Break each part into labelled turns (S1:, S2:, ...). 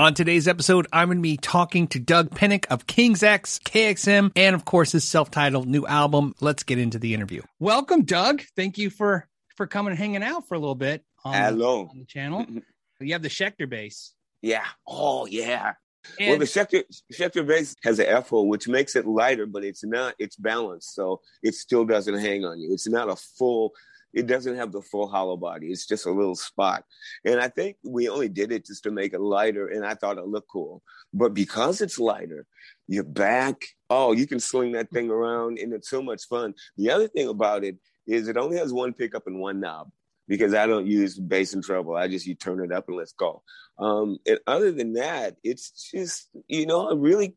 S1: On today's episode, I'm going to be talking to Doug Pinnick of King's X, KXM, and of course his self-titled new album. Let's get into the interview. Welcome, Doug. Thank you for for coming and hanging out for a little bit on,
S2: Hello.
S1: on the channel. You have the Schecter bass.
S2: Yeah. Oh, yeah.
S1: And
S2: well, the Schecter, Schecter bass has an F hole, which makes it lighter, but it's not, it's balanced. So it still doesn't hang on you. It's not a full, it doesn't have the full hollow body. It's just a little spot. And I think we only did it just to make it lighter. And I thought it looked cool. But because it's lighter, your back, oh, you can swing that thing around and it's so much fun. The other thing about it is it only has one pickup and one knob because I don't use bass and treble. I just you turn it up and let's go. Um, and other than that, it's just you know a really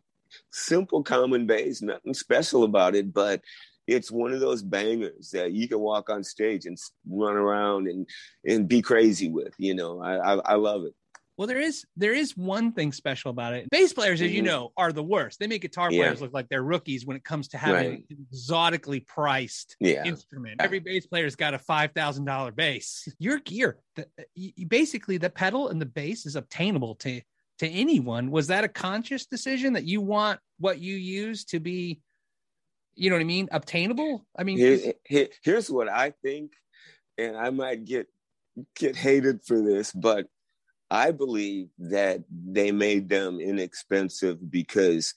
S2: simple common bass, nothing special about it, but it's one of those bangers that you can walk on stage and run around and and be crazy with. You know, I I, I love it.
S1: well, there is there is one thing special about it. Bass players, as you
S2: Mhm.
S1: know, are the worst. They make guitar
S2: Yeah.
S1: players look like they're rookies when it comes to having
S2: Right.
S1: an exotically priced
S2: Yeah,
S1: instrument. Every bass player's got a five thousand dollar bass. Your gear, the, you- basically, the pedal and the bass is obtainable to to anyone. Was that a conscious decision that you want what you use to be, you know what I mean, obtainable? I mean,
S2: Here- here- here's what I think, and I might get get hated for this, but I believe that they made them inexpensive because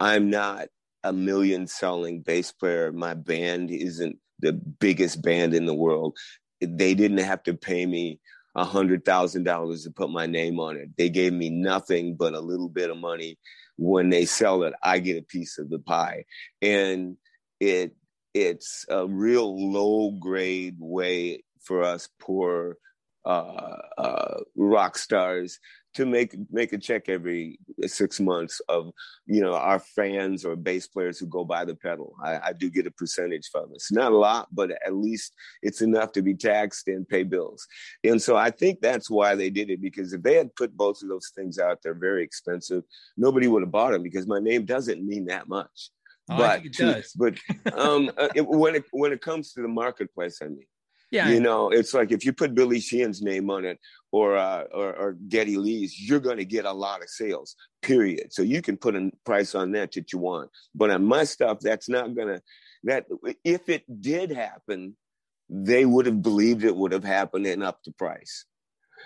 S2: I'm not a million selling bass player. My band isn't the biggest band in the world. They didn't have to pay me a hundred thousand dollars to put my name on it. They gave me nothing but a little bit of money. When they sell it, I get a piece of the pie, and it it's a real low grade way for us poor uh, uh, rock stars to make make a check every six months of you know our fans or bass players who go buy the pedal. I, I do get a percentage from it. It's not a lot, but at least it's enough to be taxed and pay bills. And so I think that's why they did it because if they had put both of those things out there, very expensive, nobody would have bought them because my name doesn't mean that much.
S1: Oh,
S2: but
S1: does.
S2: but um, uh, it, when it when it comes to the marketplace, I mean.
S1: Yeah,
S2: You know, it's like if you put Billy Sheehan's name on it or uh, or, or Geddy Lee's, you're going to get a lot of sales. Period. So you can put a price on that that you want. But on my stuff, that's not going to. That if it did happen, they would have believed it would have happened and up the price.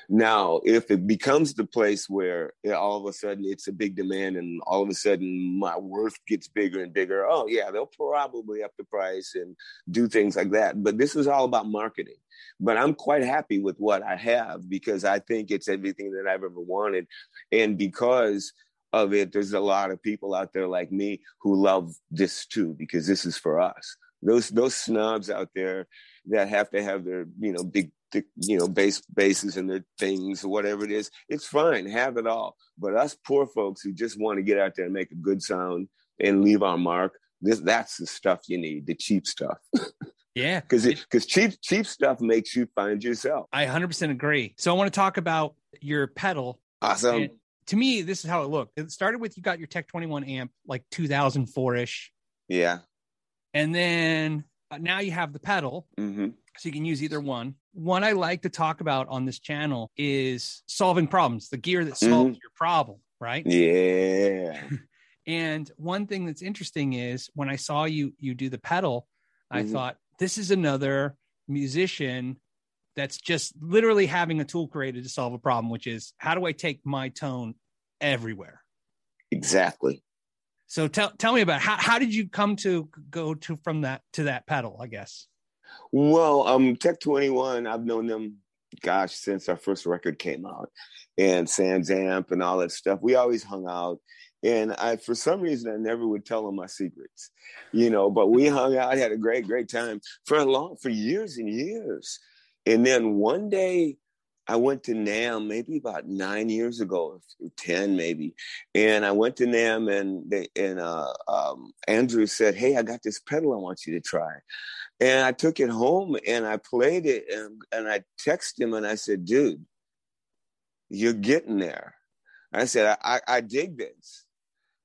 S2: Now, if it becomes the place where all of a sudden it's a big demand and all of a sudden my worth gets bigger and bigger, oh yeah, they'll probably up the price and do things like that. But this is all about marketing. But I'm quite happy with what I have because I think it's everything that I've ever wanted. And because of it, there's a lot of people out there like me who love this too, because this is for us. Those those snobs out there that have to have their, you know, big thick, you know, bass bases and their things or whatever it is, it's fine, have it all. But us poor folks who just want to get out there and make a good sound and leave our mark, this that's the stuff you need, the cheap stuff.
S1: yeah.
S2: because because cheap cheap stuff makes you find yourself.
S1: I 100% agree. So I want to talk about your pedal.
S2: Awesome.
S1: And to me, this is how it looked. It started with you got your Tech 21 amp like 2004 ish,
S2: yeah.
S1: and then uh, now you have the pedal,
S2: hmm
S1: so you can use either one. One I like to talk about on this channel is solving problems, the gear that solves your problem, right?
S2: Yeah.
S1: And one thing that's interesting is when I saw you you do the pedal, I
S2: Mhm.
S1: thought this is another musician that's just literally having a tool created to solve a problem, which is how do I take my tone everywhere?
S2: Exactly.
S1: So tell tell me about how how did you come to go to from that to that pedal? I guess.
S2: Well, um, Tech Twenty One, I've known them, gosh, since our first record came out, and Sans Amp and all that stuff. We always hung out, and I, for some reason, I never would tell them my secrets, you know. But we hung out, had a great, great time for a long, for years and years, and then one day. I went to NAMM maybe about nine years ago, ten maybe, and I went to NAMM and they and uh, um, Andrew said, "Hey, I got this pedal I want you to try." And I took it home and I played it and, and I texted him and I said, dude, you're getting there. I said, I, I, I dig this,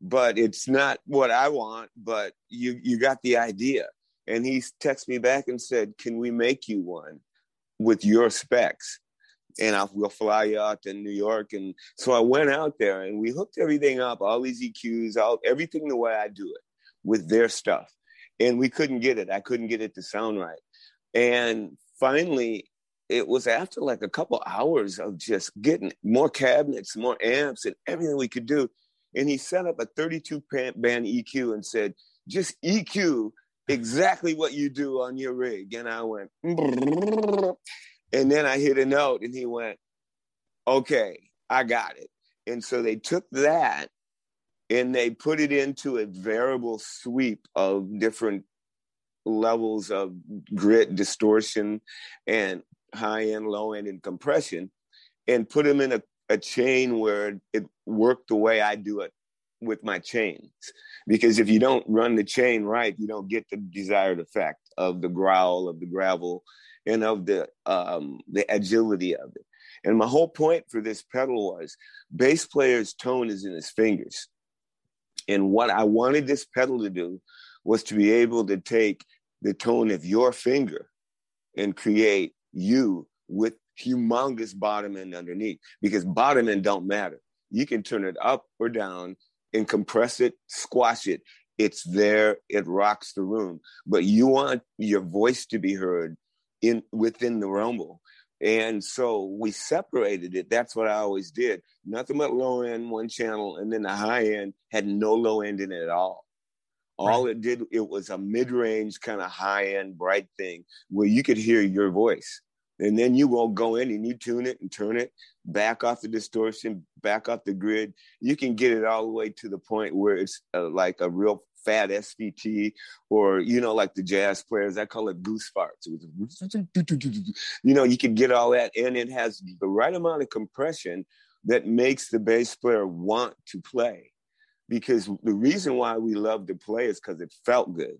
S2: but it's not what I want, but you, you got the idea. And he texted me back and said, can we make you one with your specs? And I will fly out to New York. And so I went out there and we hooked everything up, all these EQs, all everything the way I do it with their stuff. And we couldn't get it. I couldn't get it to sound right. And finally, it was after like a couple hours of just getting more cabinets, more amps, and everything we could do. And he set up a 32 band EQ and said, just EQ exactly what you do on your rig. And I went, and then I hit a note and he went, okay, I got it. And so they took that and they put it into a variable sweep of different levels of grit, distortion, and high end, low end, and compression, and put them in a, a chain where it worked the way I do it with my chains. Because if you don't run the chain right, you don't get the desired effect of the growl, of the gravel, and of the um, the agility of it. And my whole point for this pedal was bass player's tone is in his fingers. And what I wanted this pedal to do was to be able to take the tone of your finger and create you with humongous bottom end underneath because bottom end don't matter. You can turn it up or down and compress it, squash it. It's there, it rocks the room. But you want your voice to be heard in within the rumble. And so we separated it. That's what I always did. Nothing but low end, one channel, and then the high end had no low end in it at all. All right. it did, it was a mid range, kind of high end, bright thing where you could hear your voice. And then you will go in and you tune it and turn it back off the distortion, back off the grit. You can get it all the way to the point where it's uh, like a real fat SVT, or you know, like the jazz players, I call it goose farts. You know, you can get all that, and it has the right amount of compression that makes the bass player want to play. Because the reason why we love to play is because it felt good.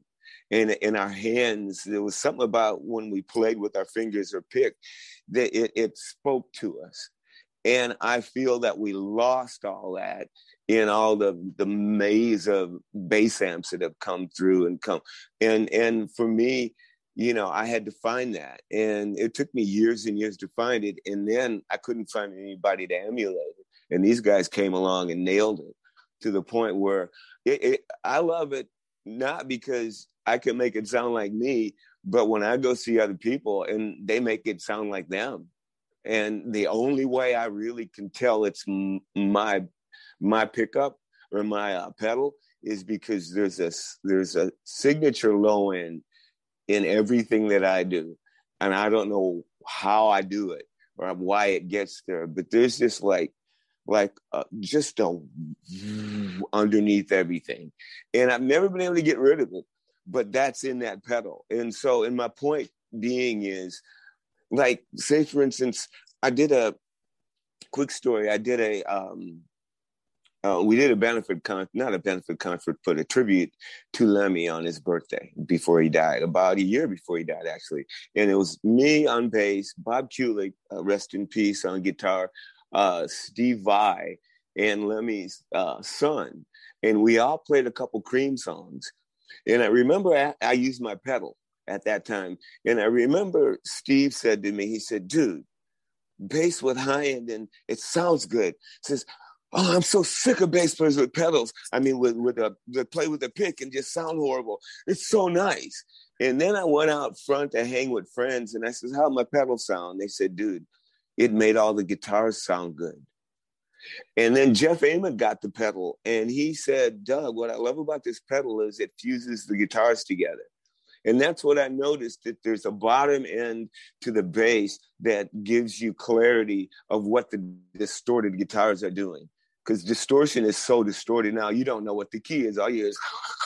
S2: And in our hands, there was something about when we played with our fingers or pick that it, it spoke to us. And I feel that we lost all that in all the the maze of bass amps that have come through and come. And and for me, you know, I had to find that. And it took me years and years to find it. And then I couldn't find anybody to emulate it. And these guys came along and nailed it to the point where it, it, I love it not because I can make it sound like me, but when I go see other people and they make it sound like them. And the only way I really can tell it's m- my my pickup or my uh, pedal is because there's a there's a signature low end in everything that I do, and I don't know how I do it or why it gets there, but there's this like like uh, just a underneath everything, and I've never been able to get rid of it, but that's in that pedal, and so and my point being is like say for instance i did a quick story. I did a um uh, we did a benefit con not a benefit concert but a tribute to lemmy on his birthday before he died about a year before he died actually. And it was me on bass bob kulick uh, rest in peace on guitar uh, steve vai and lemmy's uh, son and we all played a couple cream songs and i remember I, I used my pedal at that time. And I remember Steve said to me, he said, dude, bass with high end and it sounds good. He says, Oh, I'm so sick of bass players with pedals. I mean, with with a play with a pick and just sound horrible. It's so nice. And then I went out front to hang with friends, and I said, "How my pedal sound?" They said, "Dude, it made all the guitars sound good." And then Jeff Ament got the pedal, and he said, "Doug, what I love about this pedal is it fuses the guitars together." And that's what I noticed that there's a bottom end to the bass that gives you clarity of what the distorted guitars are doing. Because distortion is so distorted now, you don't know what the key is. All you is,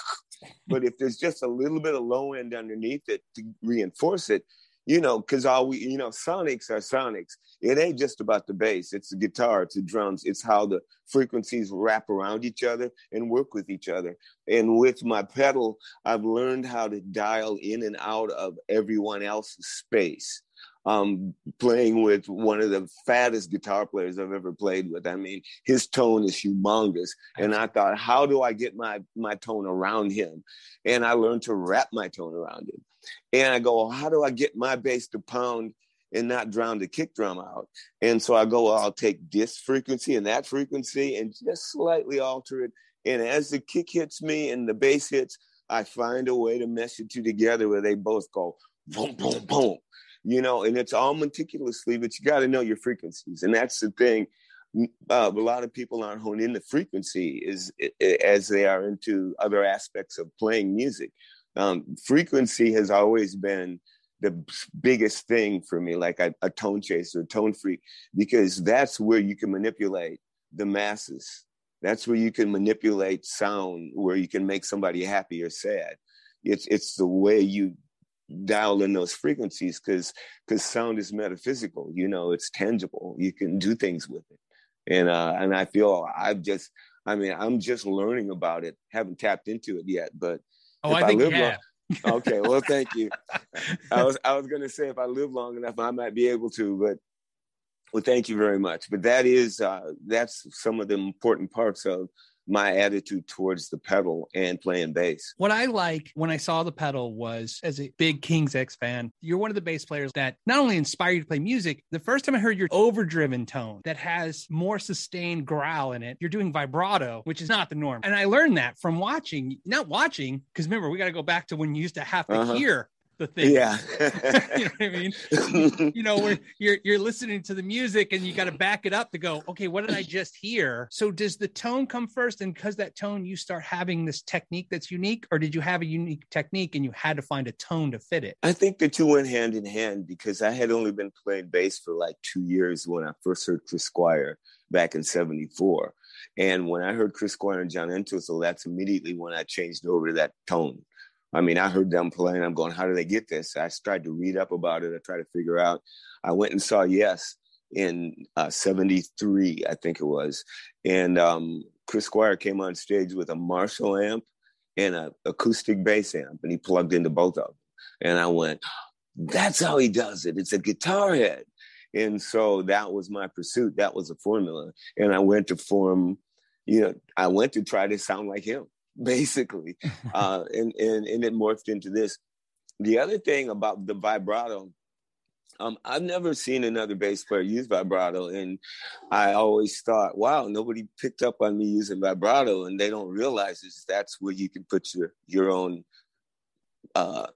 S2: but if there's just a little bit of low end underneath it to reinforce it, you know, because all we, you know, sonics are sonics. It ain't just about the bass, it's the guitar, it's the drums, it's how the frequencies wrap around each other and work with each other. And with my pedal, I've learned how to dial in and out of everyone else's space. Um, playing with one of the fattest guitar players I've ever played with. I mean, his tone is humongous. And I thought, how do I get my my tone around him? And I learned to wrap my tone around him. And I go, well, how do I get my bass to pound and not drown the kick drum out. And so I go, well, I'll take this frequency and that frequency and just slightly alter it. And as the kick hits me and the bass hits, I find a way to mesh the two together where they both go boom, boom, boom. You know, and it's all meticulously, but you got to know your frequencies. And that's the thing. Uh, a lot of people aren't honed in the frequency as they are into other aspects of playing music. Um, frequency has always been the biggest thing for me, like a, a tone chaser, a tone freak, because that's where you can manipulate the masses. That's where you can manipulate sound, where you can make somebody happy or sad. It's it's the way you dial in those frequencies because because sound is metaphysical. You know, it's tangible. You can do things with it, and uh, and I feel I've just, I mean, I'm just learning about it. Haven't tapped into it yet, but
S1: oh, I, I think yeah
S2: okay, well, thank you. I was I was going to say if I live long enough, I might be able to, but well, thank you very much. But that is uh, that's some of the important parts of my attitude towards the pedal and playing bass.
S1: What I like when I saw the pedal was as a big King's X fan, you're one of the bass players that not only inspire you to play music, the first time I heard your overdriven tone that has more sustained growl in it, you're doing vibrato, which is not the norm. And I learned that from watching, not watching, because remember, we got to go back to when you used to have to uh-huh. hear the thing.
S2: Yeah.
S1: you know what I mean? you know, where you're you're listening to the music and you got to back it up to go, okay, what did I just hear? So does the tone come first? And because that tone, you start having this technique that's unique, or did you have a unique technique and you had to find a tone to fit it?
S2: I think the two went hand in hand because I had only been playing bass for like two years when I first heard Chris Squire back in 74. And when I heard Chris Squire and John Entwistle, that's immediately when I changed over to that tone. I mean, I heard them playing. I'm going, how do they get this? I tried to read up about it. I tried to figure out. I went and saw Yes in uh, 73, I think it was. And um, Chris Squire came on stage with a Marshall amp and an acoustic bass amp, and he plugged into both of them. And I went, that's how he does it. It's a guitar head. And so that was my pursuit. That was a formula. And I went to form, you know, I went to try to sound like him. basically. uh, and, and, and it morphed into this. The other thing about the vibrato, um, I've never seen another bass player use vibrato, and I always thought, wow, nobody picked up on me using vibrato, and they don't realize is that's where you can put your your own uh,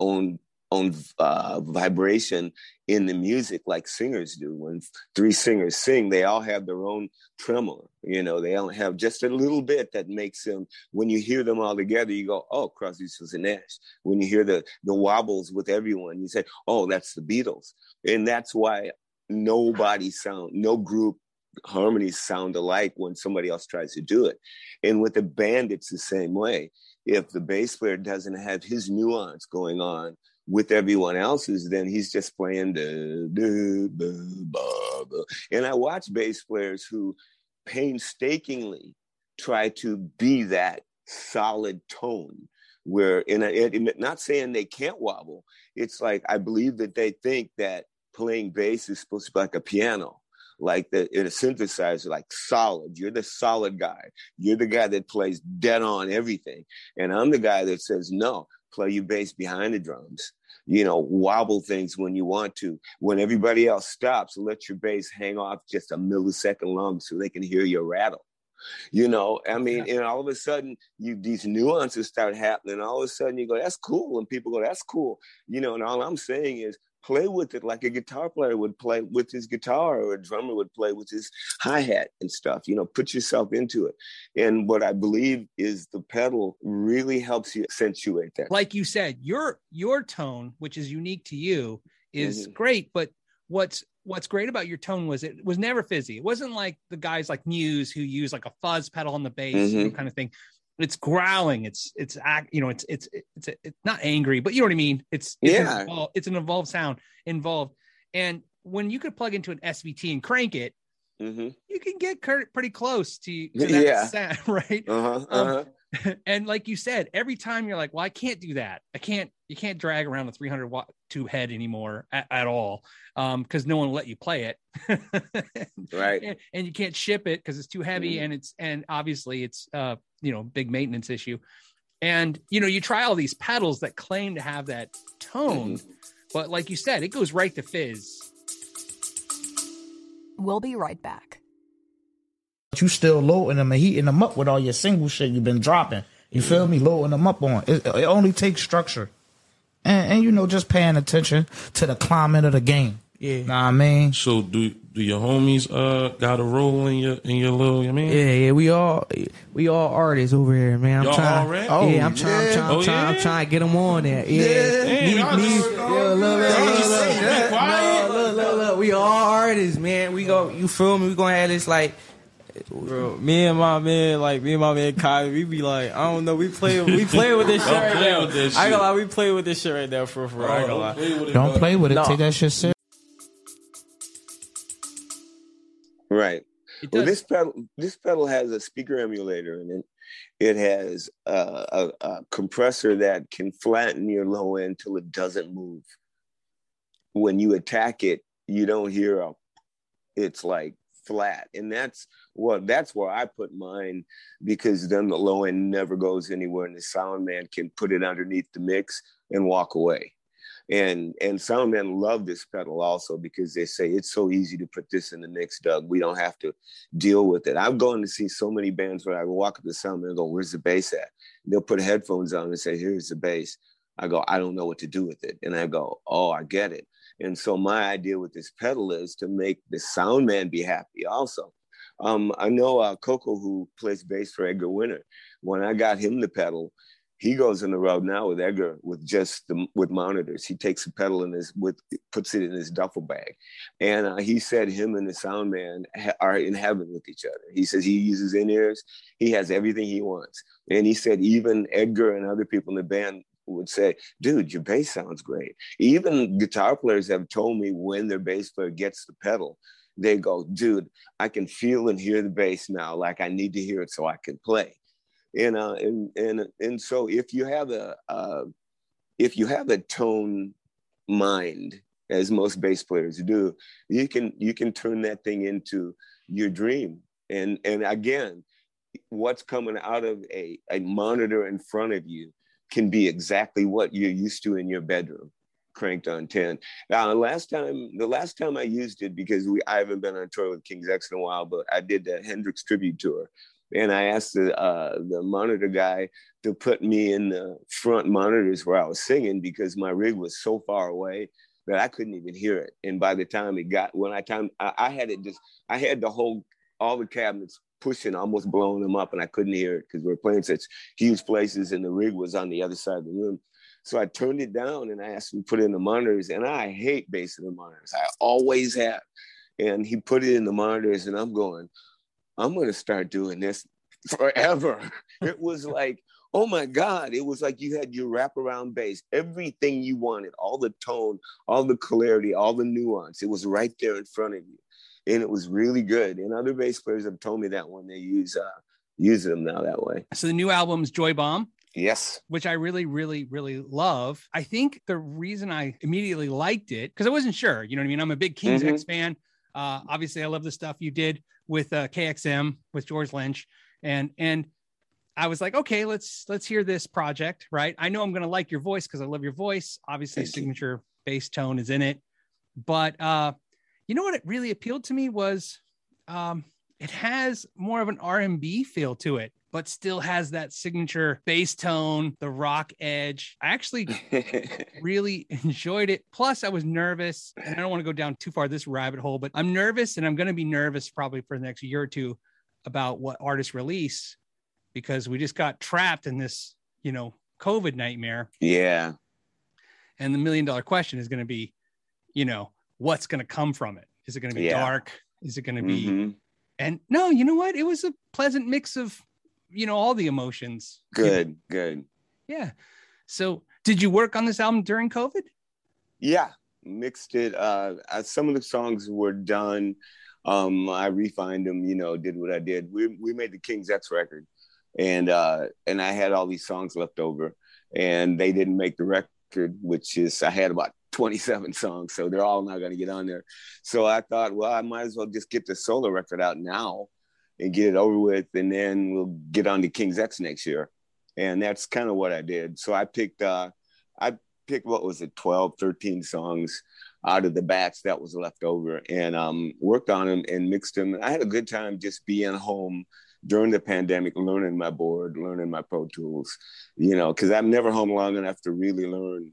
S2: own own uh, vibration in the music like singers do. When three singers sing, they all have their own tremor. You know, they all have just a little bit that makes them. When you hear them all together, you go, "Oh, Crosby, Stills and Nash." When you hear the the wobbles with everyone, you say, "Oh, that's the Beatles," and that's why nobody sound, no group harmonies sound alike when somebody else tries to do it. And with a band, it's the same way. If the bass player doesn't have his nuance going on, with everyone else's, then he's just playing the, and I watch bass players who painstakingly try to be that solid tone where in a, not saying they can't wobble it's like i believe that they think that playing bass is supposed to be like a piano like the in a synthesizer like solid. You're the solid guy. You're the guy that plays dead on everything. And i'm the guy that says no play your bass behind the drums you know, wobble things when you want to. When everybody else stops, let your bass hang off just a millisecond long so they can hear your rattle. You know, I mean, yeah. and all of a sudden, you these nuances start happening. All of a sudden, you go, "That's cool," and people go, "That's cool." You know, and all I'm saying is, play with it like a guitar player would play with his guitar or a drummer would play with his hi-hat and stuff you know put yourself into it and what i believe is the pedal really helps you accentuate that
S1: like you said your your tone which is unique to you is mm-hmm. great but what's what's great about your tone was it was never fizzy it wasn't like the guys like muse who use like a fuzz pedal on the bass mm-hmm. kind of thing it's growling it's it's act. you know it's it's it's it's not angry but you know what i mean it's, it's
S2: yeah
S1: an involved, it's an involved sound involved and when you could plug into an svt and crank it mm-hmm. you can get pretty close to, to that yeah. sound right
S2: uh-huh, uh-huh. Um,
S1: and like you said, every time you're like, well, I can't do that. I can't, you can't drag around a 300 watt tube head anymore at, at all. Um, cause no one will let you play it.
S2: right.
S1: And, and, you can't ship it cause it's too heavy mm-hmm. and it's, and obviously it's, uh, you know, big maintenance issue. And, you know, you try all these pedals that claim to have that tone, mm-hmm. But like you said, it goes right to fizz.
S3: We'll be right back.
S4: You still loading them and heating them up with all your single shit you've been dropping. You feel me? Loading them up on. It, it only takes structure. And, and, you know, just paying attention to the climate of the game. Yeah. Know what I mean?
S5: So do do your homies uh got a role in your in your little I mean?
S6: Yeah, yeah, we all we all artists over here, man. I'm
S5: Y'all
S6: trying,
S5: all?
S6: Oh, yeah, I'm trying, I'm trying, I'm
S5: Oh,
S6: trying, I'm trying to get them on there. Yeah,
S5: Damn,
S6: Me-
S5: y'all
S6: me-
S5: just-
S6: yeah, look, look, look, look, look, look, look, look, look. We all artists, man. We go, you feel me? We gonna have this like. Bro, me and my man, like me and my man Kai, we be like, I don't know, we play, we play with this shit
S5: Don't
S6: right
S5: play
S6: now.
S5: with this
S6: I ain't gonna lie, we play with this shit right now for for. I ain't gonna lie.
S4: Don't play with it.
S6: No.
S4: Take that shit serious.
S2: Right.
S1: It
S2: Well,
S1: does.
S2: this pedal this pedal has a speaker emulator in it. It has uh, a, a compressor that can flatten your low end till it doesn't move. When you attack it, you don't hear a. It's like flat, and that's well, that's where I put mine because then the low end never goes anywhere, and the sound man can put it underneath the mix and walk away. And and sound men love this pedal also because they say it's so easy to put this in the mix doug. We don't have to deal with it. I've gone to see so many bands where i walk up to soundman and go where's the bass at? They'll put headphones on and say here's the bass. I go i don't know what to do with it. And i go oh i get it and so my idea with this pedal is to make the sound man be happy also um, i know uh, Koko who plays bass for edgar winter when i got him the pedal he goes on the road now with Edgar with just the with monitors. He takes a pedal in his with puts it in his duffel bag, and uh, he said him and the sound man ha- are in heaven with each other. He says he uses in ears. He has everything he wants, and he said even Edgar and other people in the band would say, "Dude, your bass sounds great." Even guitar players have told me when their bass player gets the pedal, they go, "Dude, I can feel and hear the bass now. Like I need to hear it so I can play." and uh, and and and so if you have a uh, if you have a tone mind, as most bass players do, you can you can turn that thing into your dream. And and again, what's coming out of a, a monitor in front of you can be exactly what you're used to in your bedroom cranked on 10 now last time the last time i used it because we i haven't been on tour with king's x in a while but i did the hendrix tribute tour and I asked the uh, the monitor guy to put me in the front monitors where I was singing because my rig was so far away that I couldn't even hear it. And by the time it got when I time I, I had it just I had the whole all the cabinets pushing, almost blowing them up, and I couldn't hear it because we are playing such huge places, and the rig was on the other side of the room. So I turned it down and I asked him to put in the monitors, and I hate bass in the monitors. I always have. And he put it in the monitors, and I'm going, I'm going to start doing this forever. It was like, oh my God, it was like you had your wraparound bass, everything you wanted, all the tone, all the clarity, all the nuance. It was right there in front of you. And it was really good. And other bass players have told me that when they use uh, use them now that way.
S1: So the new album's Joy Bomb.
S2: Yes.
S1: which I really, really, really love. I think the reason I immediately liked it because I wasn't sure. You know what I mean? I'm a big King's
S2: Mhm.
S1: X fan. Uh, obviously, I love the stuff you did with uh, KXM with George Lynch, and and I was like, okay, let's let's hear this project. Right? I know I'm gonna like your voice because I love your voice. Obviously,
S2: Thank you.
S1: signature bass tone is in it, but uh, you know what? It really appealed to me was um, it has more of an R&B feel to it, but still has that signature bass tone, the rock edge. I actually really enjoyed it. Plus, I was nervous, and I don't want to go down too far this rabbit hole, but I'm nervous, and I'm going to be nervous probably for the next year or two about what artists release because we just got trapped in this, you know, COVID nightmare.
S2: yeah.
S1: And the million dollar question is going to be, you know, what's going to come from it? Is it going to be
S2: Yeah.
S1: dark? Is it going to be?
S2: Mhm.
S1: And no, you know what? It was a pleasant mix of, you know, all the emotions. You know,
S2: Good, good.
S1: yeah. So, did you work on this album during COVID?
S2: Yeah, mixed it. Uh, uh, some of the songs were done. Um, I refined them. You know, did what I did. We we made the King's X record, and uh, and I had all these songs left over, and they didn't make the record, which is I had about 27 songs, so they're all not going to get on there. So I thought, well, I might as well just get the solo record out now, and get it over with, and then we'll get on to King's X next year, and that's kind of what I did. So I picked. Uh, I picked what was it 12 13 songs out of the batch that was left over and um, worked on them and mixed them i had a good time just being home during the pandemic learning my board learning my pro tools you know because i'm never home long enough to really learn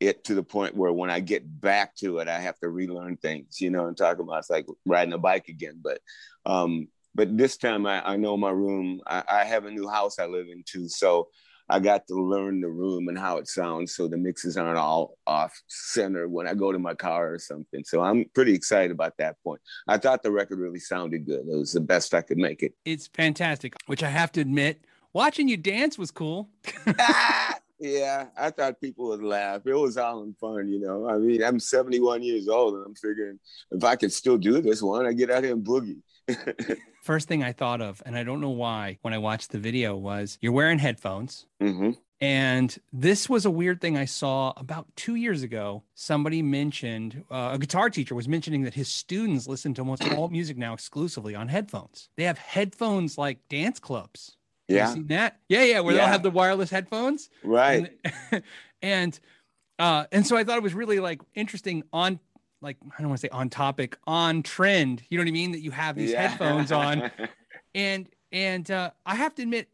S2: it to the point where when i get back to it i have to relearn things you know i'm talking about it's like riding a bike again but um but this time i, I know my room I, I have a new house i live in too so I got to learn the room and how it sounds so the mixes aren't all off center when I go to my car or something. So I'm pretty excited about that point. I thought the record really sounded good. It was the best I could make it.
S1: It's fantastic, which I have to admit, watching you dance was cool.
S2: ah, yeah, I thought people would laugh. It was all in fun, you know. I mean, I'm 71 years old and I'm figuring if I could still do this one, I get out here and boogie.
S1: First thing I thought of, and I don't know why, when I watched the video, was you're wearing headphones.
S2: hmm
S1: And this was a weird thing I saw about two years ago. Somebody mentioned, uh, a guitar teacher was mentioning that his students listen to almost all music now exclusively on headphones. They have headphones like dance clubs. Have you
S2: Yeah,
S1: seen that? Yeah, yeah, where they'll have the wireless headphones.
S2: right.
S1: And and, uh, and so I thought it was really like interesting on like I don't want to say on topic, on trend. You know what I mean? That you have these
S2: Yeah.
S1: headphones on and and uh, I have to admit,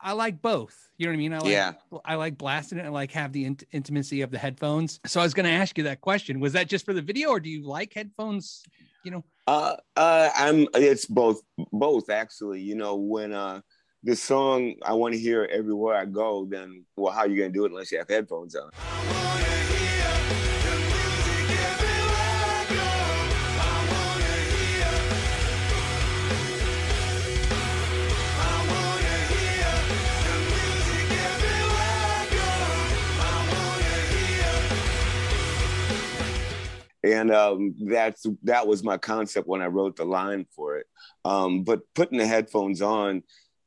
S1: I like both. You know what I mean? I like,
S2: Yeah.
S1: I like blasting it. I like have the int- intimacy of the headphones. So I was going to ask you that question. Was that just for the video, or do you like headphones? You know?
S2: Uh, uh, I'm. It's both. Both actually. You know, when uh, the song I want to hear everywhere I go, then well, how are you gonna do it unless you have headphones on? and um, that's that was my concept when I wrote the line for it. Um, but putting the headphones on,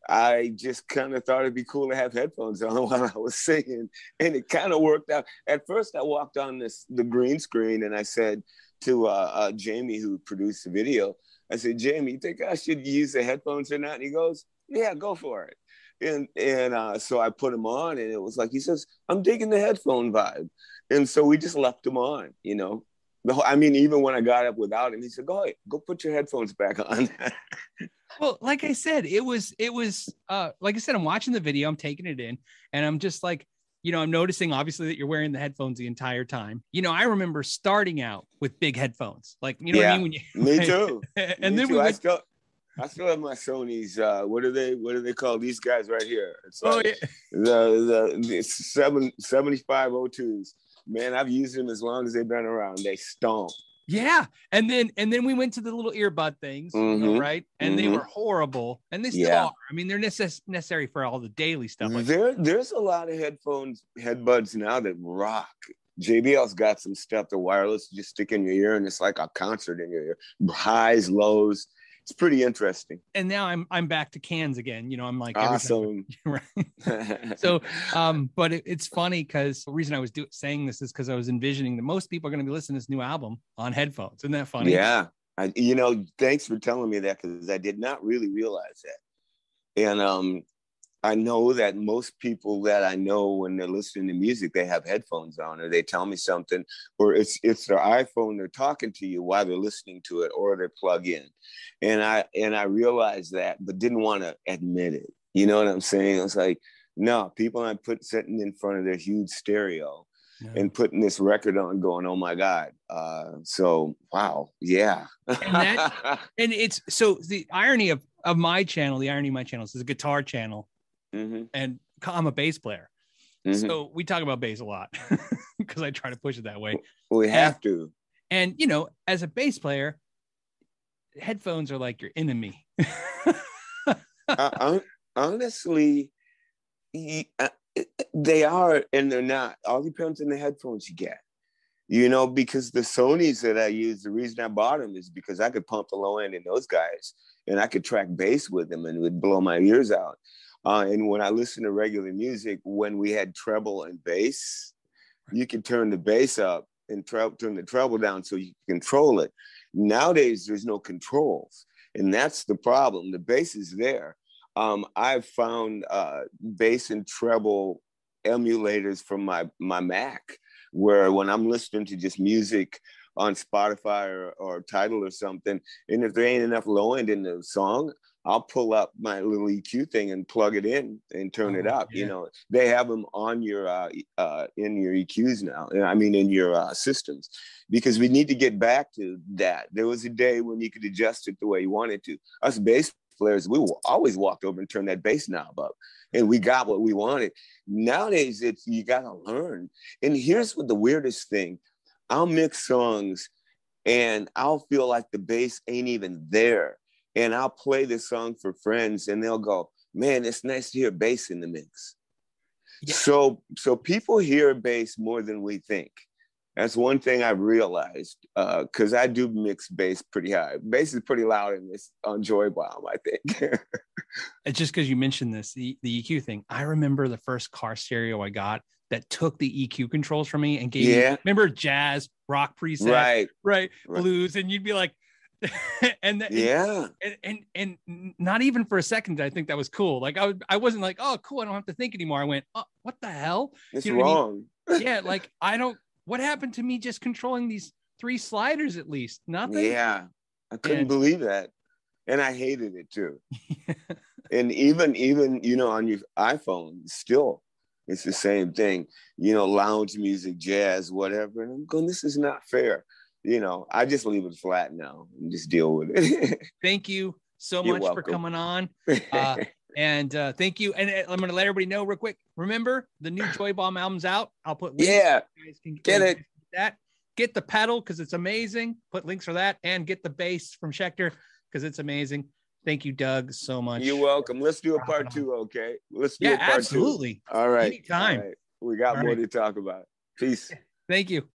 S2: I just kind of thought it'd be cool to have headphones on while I was singing, and it kind of worked out. At first, I walked on this the green screen, and I said to uh, uh, Jamie, who produced the video, I said, "Jamie, you think I should use the headphones or not?" And he goes, "Yeah, go for it." And and uh, so I put them on, and it was like he says, "I'm digging the headphone vibe," and so we just left them on, you know the whole, I mean, even when I got up without him, he said, "Go ahead, go put your headphones back on."
S1: Well, like I said, it was it was uh like I said, I'm watching the video, I'm taking it in, and I'm just like, you know, I'm noticing obviously that you're wearing the headphones the entire time. You know, I remember starting out with big headphones, like you know what I mean. When you,
S2: Me too.
S1: and
S2: Me
S1: then
S2: too.
S1: we
S2: I still, I still have my Sony's. Uh, what are they? What do they call these guys right here? It's
S1: Oh yeah,
S2: the the, the seven seventy five O twos. Man, I've used them as long as they've been around. They stomp.
S1: Yeah, and then and then we went to the little earbud things,
S2: Mhm.
S1: right? And they
S2: Mhm.
S1: were horrible, and they still
S2: Yeah.
S1: are. I mean, they're necess- necessary for all the daily stuff. Like,
S2: There, there's a lot of headphones, headbuds now that rock. JBL's got some stuff, the wireless, you just stick in your ear, and it's like a concert in your ear. Highs, lows. It's pretty interesting.
S1: and now I'm I'm back to cans again. You know, I'm like
S2: Awesome.
S1: right. so um but it, it's funny because the reason i was do, saying this is because i was envisioning that most people are going to be listening to this new album on headphones isn't that funny
S2: Yeah. I, you know, thanks for telling me that because I did not really realize that. And um, I know that most people that I know when they're listening to music, they have headphones on or they tell me something, or it's it's their iPhone, they're talking to you while they're listening to it, or they're plug in. And I and I realized that, but didn't want to admit it. You know what I'm saying? It's like, no, people aren't put sitting in front of their huge stereo
S1: Yeah.
S2: and putting this record on going oh my god uh so wow yeah
S1: that- and it's so the irony of of my channel the irony of my channel is a guitar channel
S2: Mhm,
S1: and i'm a bass player.
S2: Mhm.
S1: so we talk about bass a lot because i try to push it that way.
S2: We have to.
S1: and you know as a bass player headphones are like your enemy.
S2: Honestly uh, they are and they're not. All depends on the headphones you get. You know because the sonys that i use the reason i bought them is because i could pump the low end in those guys and i could track bass with them and it would blow my ears out uh, and when i listen to regular music when we had treble and bass you could turn the bass up and tre- turn the treble down so you can control it. Nowadays there's no controls and that's the problem. The bass is there. Um, I've found uh, bass and treble emulators from my my Mac where when I'm listening to just music on Spotify or, or Tidal or something, and if there ain't enough low end in the song, I'll pull up my little EQ thing and plug it in and turn it
S1: Oh,
S2: up.
S1: yeah.
S2: You know, they have them on your uh, uh, in your EQs now. I mean, in your uh, systems, because we need to get back to that. There was a day when you could adjust it the way you wanted to. Us bass players, we wa- always walked over and turned that bass knob up, and we got what we wanted. Nowadays, it's you got to learn. And here's what the weirdest thing: I'll mix songs, and I'll feel like the bass ain't even there and I'll play this song for friends and they'll go, man, it's nice to hear bass in the mix.
S1: Yeah.
S2: So so people hear bass more than we think. That's one thing I've realized uh, because I do mix bass pretty high. Bass is pretty loud in this on Joy Bomb, I think.
S1: It's just because you mentioned this, the, the EQ thing. I remember the first car stereo I got that took the EQ controls from me and gave
S2: Yeah.
S1: me, remember jazz, rock preset,
S2: right.
S1: right,
S2: Right.
S1: blues, and you'd be like, and, the,
S2: Yeah.
S1: and, and and not even for a second did I think that was cool. Like I would, I wasn't like, oh, cool, I don't have to think anymore. I went, oh, what the hell?
S2: It's
S1: You know what I mean?
S2: wrong.
S1: Yeah, like I don't. What happened to me just controlling these three sliders at least? Nothing.
S2: Yeah. I couldn't
S1: And-
S2: believe that. And I hated it too. and even even you know on your iphone still it's the same thing you know lounge music jazz whatever and i'm going this is not fair you know i just leave it flat now and just deal with it
S1: Thank you so
S2: You're
S1: much for coming on. Uh, And uh, thank you. And I'm going to let everybody know real quick. Remember, the new Joy Bomb album's out. I'll put links.
S2: yeah
S1: can
S2: Get it.
S1: get That get the pedal because it's amazing. Put links for that and get the bass from Schecter because it's amazing. Thank you, Doug, so much.
S2: you're welcome let's do a part two okay let's do
S1: Yeah,
S2: a part
S1: absolutely.
S2: two all right
S1: Anytime.
S2: All right. we got
S1: All
S2: more
S1: right.
S2: to talk about peace
S1: Thank you.